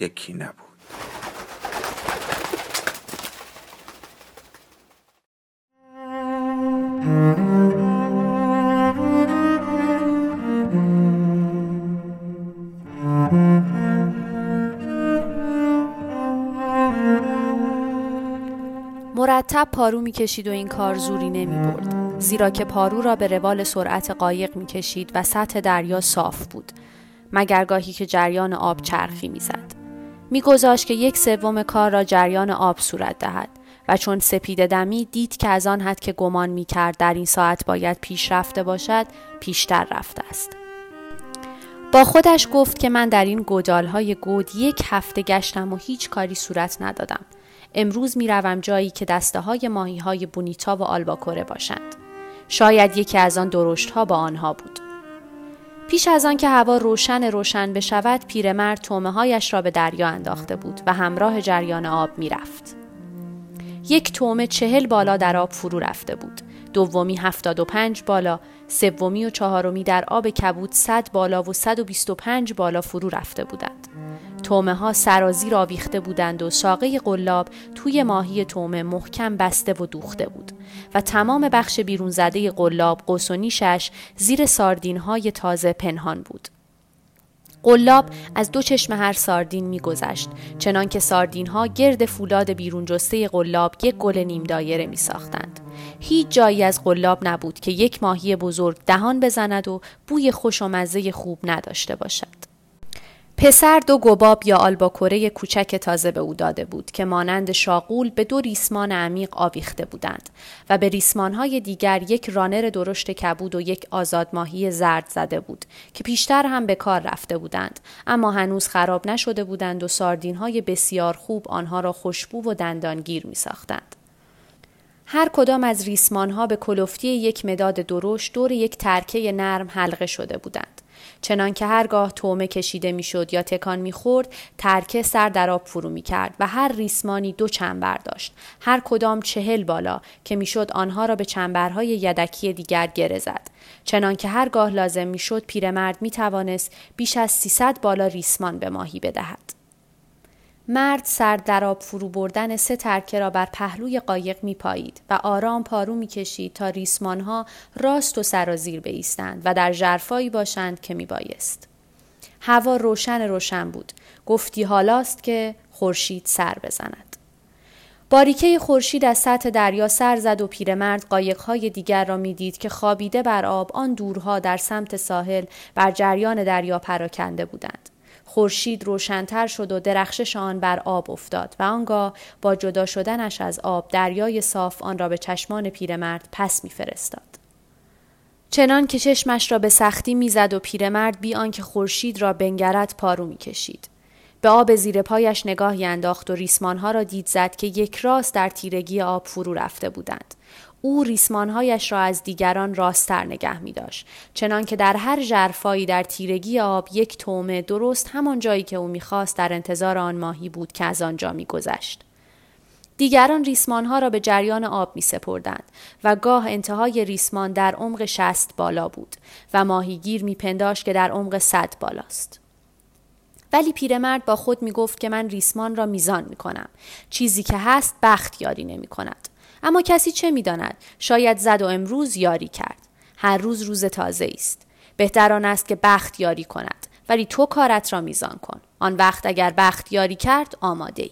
یکی نبود مرتب پارو می‌کشید و این کار زوری نمی برد. زیرا که پارو را به روال سرعت قایق می‌کشید و سطح دریا صاف بود مگر گاهی که جریان آب چرخی می‌زد میگذاشت که یک سوم کار را جریان آب صورت دهد و چون سپید دمی دید که از آن حد که گمان می کرد در این ساعت باید پیش رفته باشد پیشتر رفته است. با خودش گفت که من در این گودالهای گود یک هفته گشتم و هیچ کاری صورت ندادم. امروز می روم جایی که دسته های ماهی های بونیتا و آلباکوره باشند. شاید یکی از آن درشت ها با آنها بود. پیش از آن که هوا روشن روشن بشود پیرمرد تومه هایش را به دریا انداخته بود و همراه جریان آب می رفت. یک تومه چهل بالا در آب فرو رفته بود. دومی هفتاد و پنج بالا، سومی و چهارمی در آب کبود صد بالا و صد و بیست و پنج بالا فرو رفته بودند. تومه ها سرازیر آویخته بودند و ساقه قلاب توی ماهی تومه محکم بسته و دوخته بود و تمام بخش بیرون زده قلاب قوس و نیشش زیر ساردین های تازه پنهان بود. قلاب از دو چشم هر ساردین میگذشت چنان که ساردین ها گرد فولاد بیرون جسته قلاب یک گل نیم دایره می ساختند. هیچ جایی از قلاب نبود که یک ماهی بزرگ دهان بزند و بوی خوش و مزه خوب نداشته باشد. پسر دو گباب یا آلباکوره کوچک تازه به او داده بود که مانند شاقول به دو ریسمان عمیق آویخته بودند و به ریسمانهای دیگر یک رانر درشت کبود و یک آزادماهی زرد زده بود که پیشتر هم به کار رفته بودند اما هنوز خراب نشده بودند و ساردینهای بسیار خوب آنها را خوشبو و دندانگیر می ساختند. هر کدام از ریسمان ها به کلفتی یک مداد درشت دور یک ترکه نرم حلقه شده بودند. چنان که هرگاه تومه کشیده می‌شد یا تکان می‌خورد ترکه سر در آب فرو می کرد و هر ریسمانی دو چنبر داشت. هر کدام چهل بالا که می‌شد آنها را به چنبرهای یدکی دیگر گره زد. چنان که هرگاه لازم می‌شد پیرمرد می توانست بیش از 300 بالا ریسمان به ماهی بدهد. مرد سر در آب فرو بردن سه ترکه را بر پهلوی قایق می پایید و آرام پارو می کشید تا ریسمان ها راست و سرازیر بیستند و در جرفایی باشند که می بایست. هوا روشن روشن بود. گفتی حالاست که خورشید سر بزند. باریکه خورشید از سطح دریا سر زد و پیرمرد قایقهای دیگر را می‌دید که خوابیده بر آب آن دورها در سمت ساحل بر جریان دریا پراکنده بودند. خورشید روشنتر شد و درخشش آن بر آب افتاد و آنگاه با جدا شدنش از آب دریای صاف آن را به چشمان پیرمرد پس میفرستاد. چنان که چشمش را به سختی می‌زد و پیرمرد بی آنکه خورشید را بنگرد پارو می‌کشید. به آب زیر پایش نگاهی انداخت و ریسمانها را دید زد که یک راست در تیرگی آب فرو رفته بودند. او ریسمانهایش را از دیگران راستر نگه می داشت. چنان که در هر جرفایی در تیرگی آب یک تومه درست همان جایی که او می‌خواست در انتظار آن ماهی بود که از آنجا میگذشت. دیگران ریسمانها را به جریان آب می سپردند و گاه انتهای ریسمان در عمق شست بالا بود و ماهیگیر می پنداش که در عمق صد بالاست. ولی پیرمرد با خود می گفت که من ریسمان را میزان می کنم. چیزی که هست بخت یاری نمی کند. اما کسی چه می داند؟ شاید زد و امروز یاری کرد. هر روز روز تازه است. بهتر آن است که بخت یاری کند. ولی تو کارت را میزان کن. آن وقت اگر بخت یاری کرد آماده ای.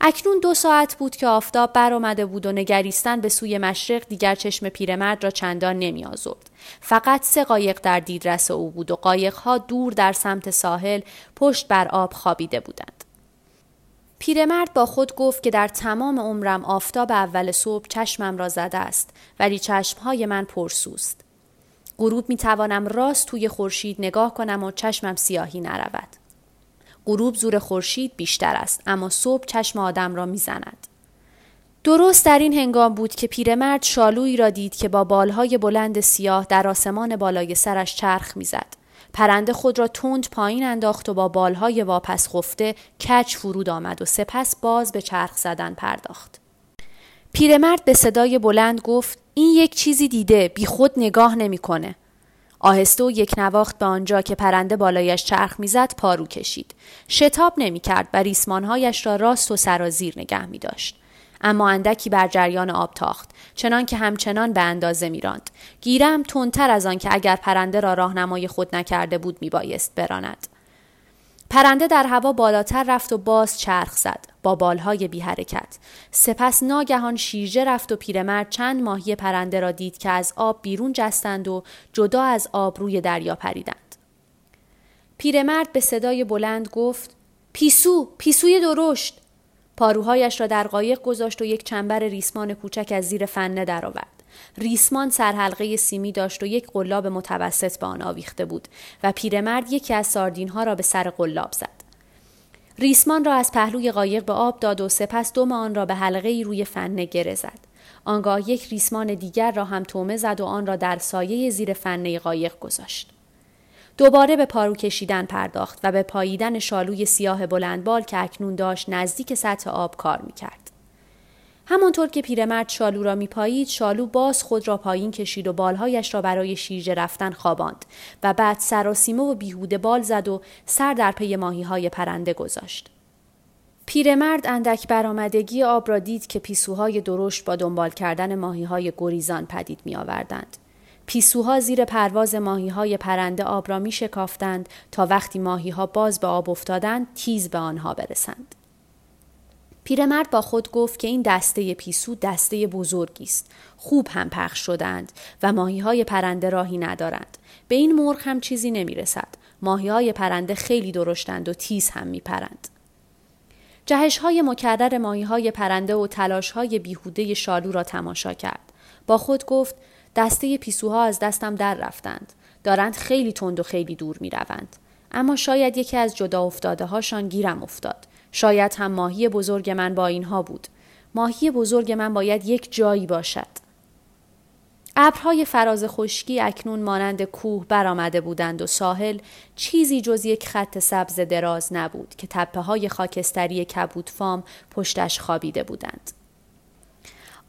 اکنون دو ساعت بود که آفتاب برآمده بود و نگریستن به سوی مشرق دیگر چشم پیرمرد را چندان نمی آزرد. فقط سه قایق در دیدرس او بود و قایقها دور در سمت ساحل پشت بر آب خوابیده بودند. پیرمرد با خود گفت که در تمام عمرم آفتاب اول صبح چشمم را زده است ولی چشمهای من پرسوست. غروب می توانم راست توی خورشید نگاه کنم و چشمم سیاهی نرود. غروب زور خورشید بیشتر است اما صبح چشم آدم را می‌زند درست در این هنگام بود که پیرمرد شالویی را دید که با بالهای بلند سیاه در آسمان بالای سرش چرخ می‌زد پرنده خود را تند پایین انداخت و با بالهای واپس خفته کچ فرود آمد و سپس باز به چرخ زدن پرداخت پیرمرد به صدای بلند گفت این یک چیزی دیده بی خود نگاه نمی‌کنه. آهسته و یک نواخت به آنجا که پرنده بالایش چرخ می‌زد پارو کشید شتاب نمی‌کرد و ریسمانهایش را راست و سرازیر نگه می داشت. اما اندکی بر جریان آب تاخت چنان که همچنان به اندازه میراند گیرم تندتر از آن که اگر پرنده را راهنمای خود نکرده بود میبایست براند پرنده در هوا بالاتر رفت و باز چرخ زد با بالهای بی حرکت. سپس ناگهان شیرجه رفت و پیرمرد چند ماهی پرنده را دید که از آب بیرون جستند و جدا از آب روی دریا پریدند. پیرمرد به صدای بلند گفت پیسو پیسوی درشت پاروهایش را در قایق گذاشت و یک چنبر ریسمان کوچک از زیر فنه درآورد ریسمان سرحلقه سیمی داشت و یک قلاب متوسط به آن آویخته بود و پیرمرد یکی از ساردین ها را به سر قلاب زد ریسمان را از پهلوی قایق به آب داد و سپس دم آن را به حلقه ای روی فنه گره زد. آنگاه یک ریسمان دیگر را هم تومه زد و آن را در سایه زیر فنه قایق گذاشت. دوباره به پارو کشیدن پرداخت و به پاییدن شالوی سیاه بلندبال که اکنون داشت نزدیک سطح آب کار می‌کرد. همانطور که پیرمرد شالو را میپایید شالو باز خود را پایین کشید و بالهایش را برای شیرجه رفتن خواباند و بعد سراسیمه و بیهوده بال زد و سر در پی ماهی های پرنده گذاشت. پیرمرد اندک برآمدگی آب را دید که پیسوهای درشت با دنبال کردن ماهی های گریزان پدید می آوردند. پیسوها زیر پرواز ماهی های پرنده آب را می شکافتند تا وقتی ماهی ها باز به آب افتادند تیز به آنها برسند. پیرمرد با خود گفت که این دسته پیسو دسته بزرگی است. خوب هم پخش شدند و ماهی های پرنده راهی ندارند. به این مرغ هم چیزی نمی رسد. ماهی های پرنده خیلی درشتند و تیز هم می پرند. جهش های مکرر ماهی های پرنده و تلاش های بیهوده شالو را تماشا کرد. با خود گفت دسته پیسوها از دستم در رفتند. دارند خیلی تند و خیلی دور می روند. اما شاید یکی از جدا افتاده هاشان گیرم افتاد. شاید هم ماهی بزرگ من با اینها بود. ماهی بزرگ من باید یک جایی باشد. ابرهای فراز خشکی اکنون مانند کوه برآمده بودند و ساحل چیزی جز یک خط سبز دراز نبود که تپه های خاکستری کبود فام پشتش خوابیده بودند.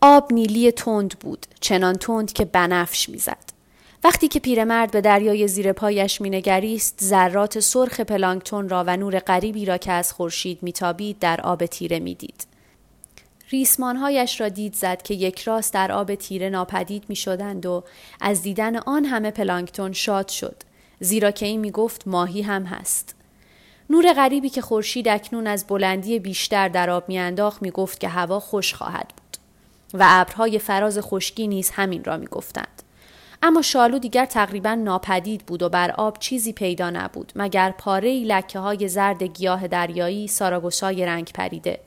آب نیلی تند بود، چنان تند که بنفش می‌زد. وقتی که پیرمرد به دریای زیر پایش مینگریست ذرات سرخ پلانکتون را و نور غریبی را که از خورشید میتابید در آب تیره می‌دید ریسمانهایش را دید زد که یک راست در آب تیره ناپدید می شدند و از دیدن آن همه پلانکتون شاد شد زیرا که این می گفت ماهی هم هست. نور غریبی که خورشید اکنون از بلندی بیشتر در آب میانداخت می گفت که هوا خوش خواهد بود و ابرهای فراز خشکی نیز همین را می گفتند. اما شالو دیگر تقریبا ناپدید بود و بر آب چیزی پیدا نبود مگر پاره لکه های زرد گیاه دریایی ساراگوسای رنگ پریده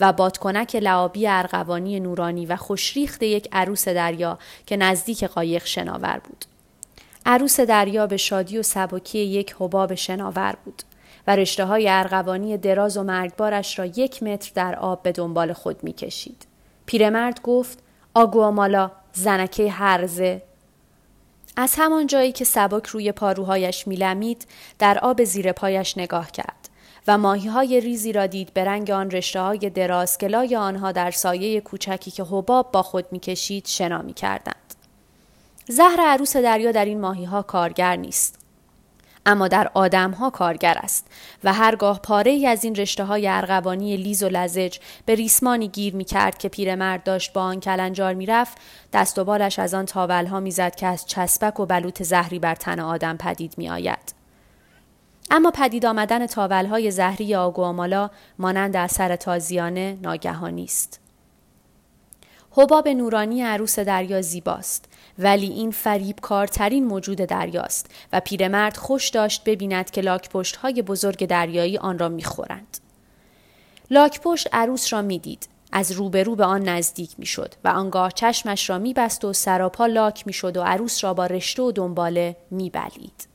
و بادکنک لعابی ارغوانی نورانی و خوشریخت یک عروس دریا که نزدیک قایق شناور بود. عروس دریا به شادی و سبکی یک حباب شناور بود و رشته های ارغوانی دراز و مرگبارش را یک متر در آب به دنبال خود می کشید. پیرمرد گفت آگوامالا زنکه هرزه از همان جایی که سبک روی پاروهایش میلمید در آب زیر پایش نگاه کرد و ماهی های ریزی را دید به رنگ آن رشته های دراز که لای آنها در سایه کوچکی که حباب با خود می‌کشید شنا می کردند. زهر عروس دریا در این ماهی ها کارگر نیست. اما در آدم ها کارگر است و هرگاه پاره ای از این رشته های ارغوانی لیز و لزج به ریسمانی گیر می کرد که پیرمرد داشت با آن کلنجار می رفت دست و بالش از آن تاول ها می زد که از چسبک و بلوط زهری بر تن آدم پدید می آید. اما پدید آمدن تاول های زهری آگوامالا مانند اثر تازیانه ناگهانی است. حباب نورانی عروس دریا زیباست ولی این فریب کارترین موجود دریاست و پیرمرد خوش داشت ببیند که لاکپشت های بزرگ دریایی آن را می‌خورند. لاکپشت عروس را می‌دید از روبرو به آن نزدیک می‌شد و آنگاه چشمش را میبست و سراپا لاک می‌شد و عروس را با رشته و دنباله میبلید.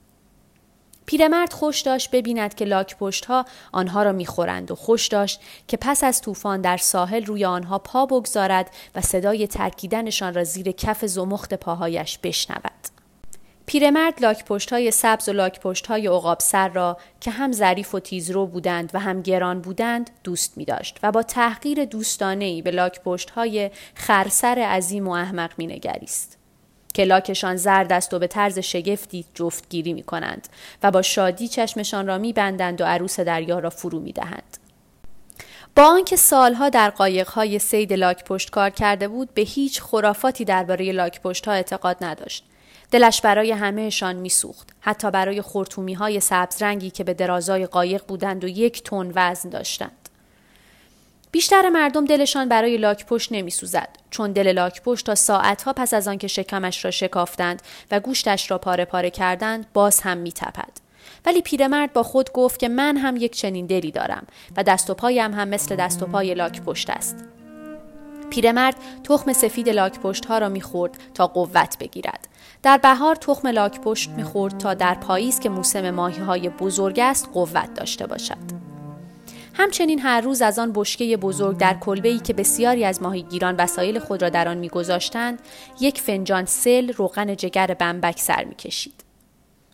پیرمرد خوش داشت ببیند که لاک پشت ها آنها را می‌خورند و خوش داشت که پس از طوفان در ساحل روی آنها پا بگذارد و صدای ترکیدنشان را زیر کف زمخت پاهایش بشنود. پیرمرد لاک پشت های سبز و لاک پشت های عقاب سر را که هم ظریف و تیزرو بودند و هم گران بودند دوست می داشت و با تحقیر دوستانه ای به لاک پشت های خرسر عظیم و احمق می نگریست. کلاکشان زرد است و به طرز شگفتی جفتگیری می کنند و با شادی چشمشان را می بندند و عروس دریا را فرو می دهند. با آنکه سالها در قایقهای سید لاک پشت کار کرده بود به هیچ خرافاتی درباره لاک پشت ها اعتقاد نداشت. دلش برای همهشان میسوخت حتی برای خورتومی های سبز رنگی که به درازای قایق بودند و یک تن وزن داشتند. بیشتر مردم دلشان برای لاک پشت نمی سوزد چون دل لاک پشت تا ساعتها پس از آنکه شکمش را شکافتند و گوشتش را پاره پاره کردند باز هم می تپد. ولی پیرمرد با خود گفت که من هم یک چنین دلی دارم و دست و پایم هم مثل دست و پای لاک پشت است. پیرمرد تخم سفید لاک پشت ها را می‌خورد تا قوت بگیرد. در بهار تخم لاک پشت می‌خورد تا در پاییز که موسم ماهی های بزرگ است قوت داشته باشد. همچنین هر روز از آن بشکه بزرگ در کلبه ای که بسیاری از ماهیگیران وسایل خود را در آن میگذاشتند یک فنجان سل روغن جگر بمبک سر می‌کشید.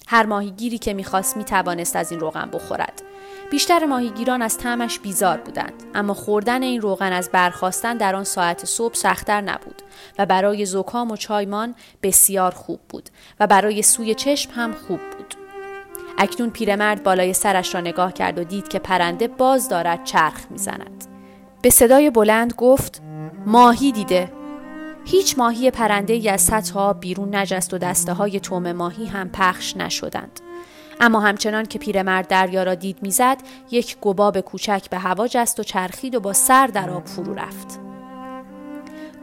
هر ماهیگیری که می‌خواست می‌توانست از این روغن بخورد. بیشتر ماهیگیران از طعمش بیزار بودند اما خوردن این روغن از برخواستن در آن ساعت صبح سختتر نبود و برای زکام و چایمان بسیار خوب بود و برای سوی چشم هم خوب بود. اکنون پیرمرد بالای سرش را نگاه کرد و دید که پرنده باز دارد چرخ می‌زند. به صدای بلند گفت ماهی دیده. هیچ ماهی پرنده ای از سطح بیرون نجست و دسته های توم ماهی هم پخش نشدند. اما همچنان که پیرمرد دریا را دید می‌زد یک گباب کوچک به هوا جست و چرخید و با سر در آب فرو رفت.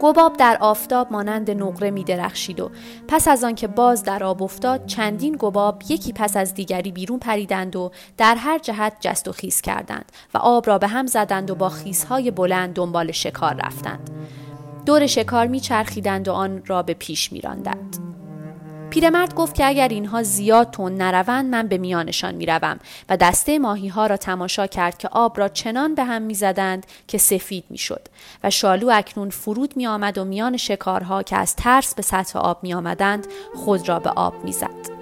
گباب در آفتاب مانند نقره می درخشید و پس از آنکه باز در آب افتاد چندین گباب یکی پس از دیگری بیرون پریدند و در هر جهت جست و خیز کردند و آب را به هم زدند و با خیزهای بلند دنبال شکار رفتند. دور شکار میچرخیدند و آن را به پیش میراندند پیرمرد گفت که اگر اینها زیاد تون نروند من به میانشان می‌روم و دسته ماهی ها را تماشا کرد که آب را چنان به هم می‌زدند که سفید می‌شد و شالو اکنون فرود می آمد و میان شکارها که از ترس به سطح آب می آمدند خود را به آب می‌زد.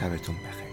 شبتون بخیر.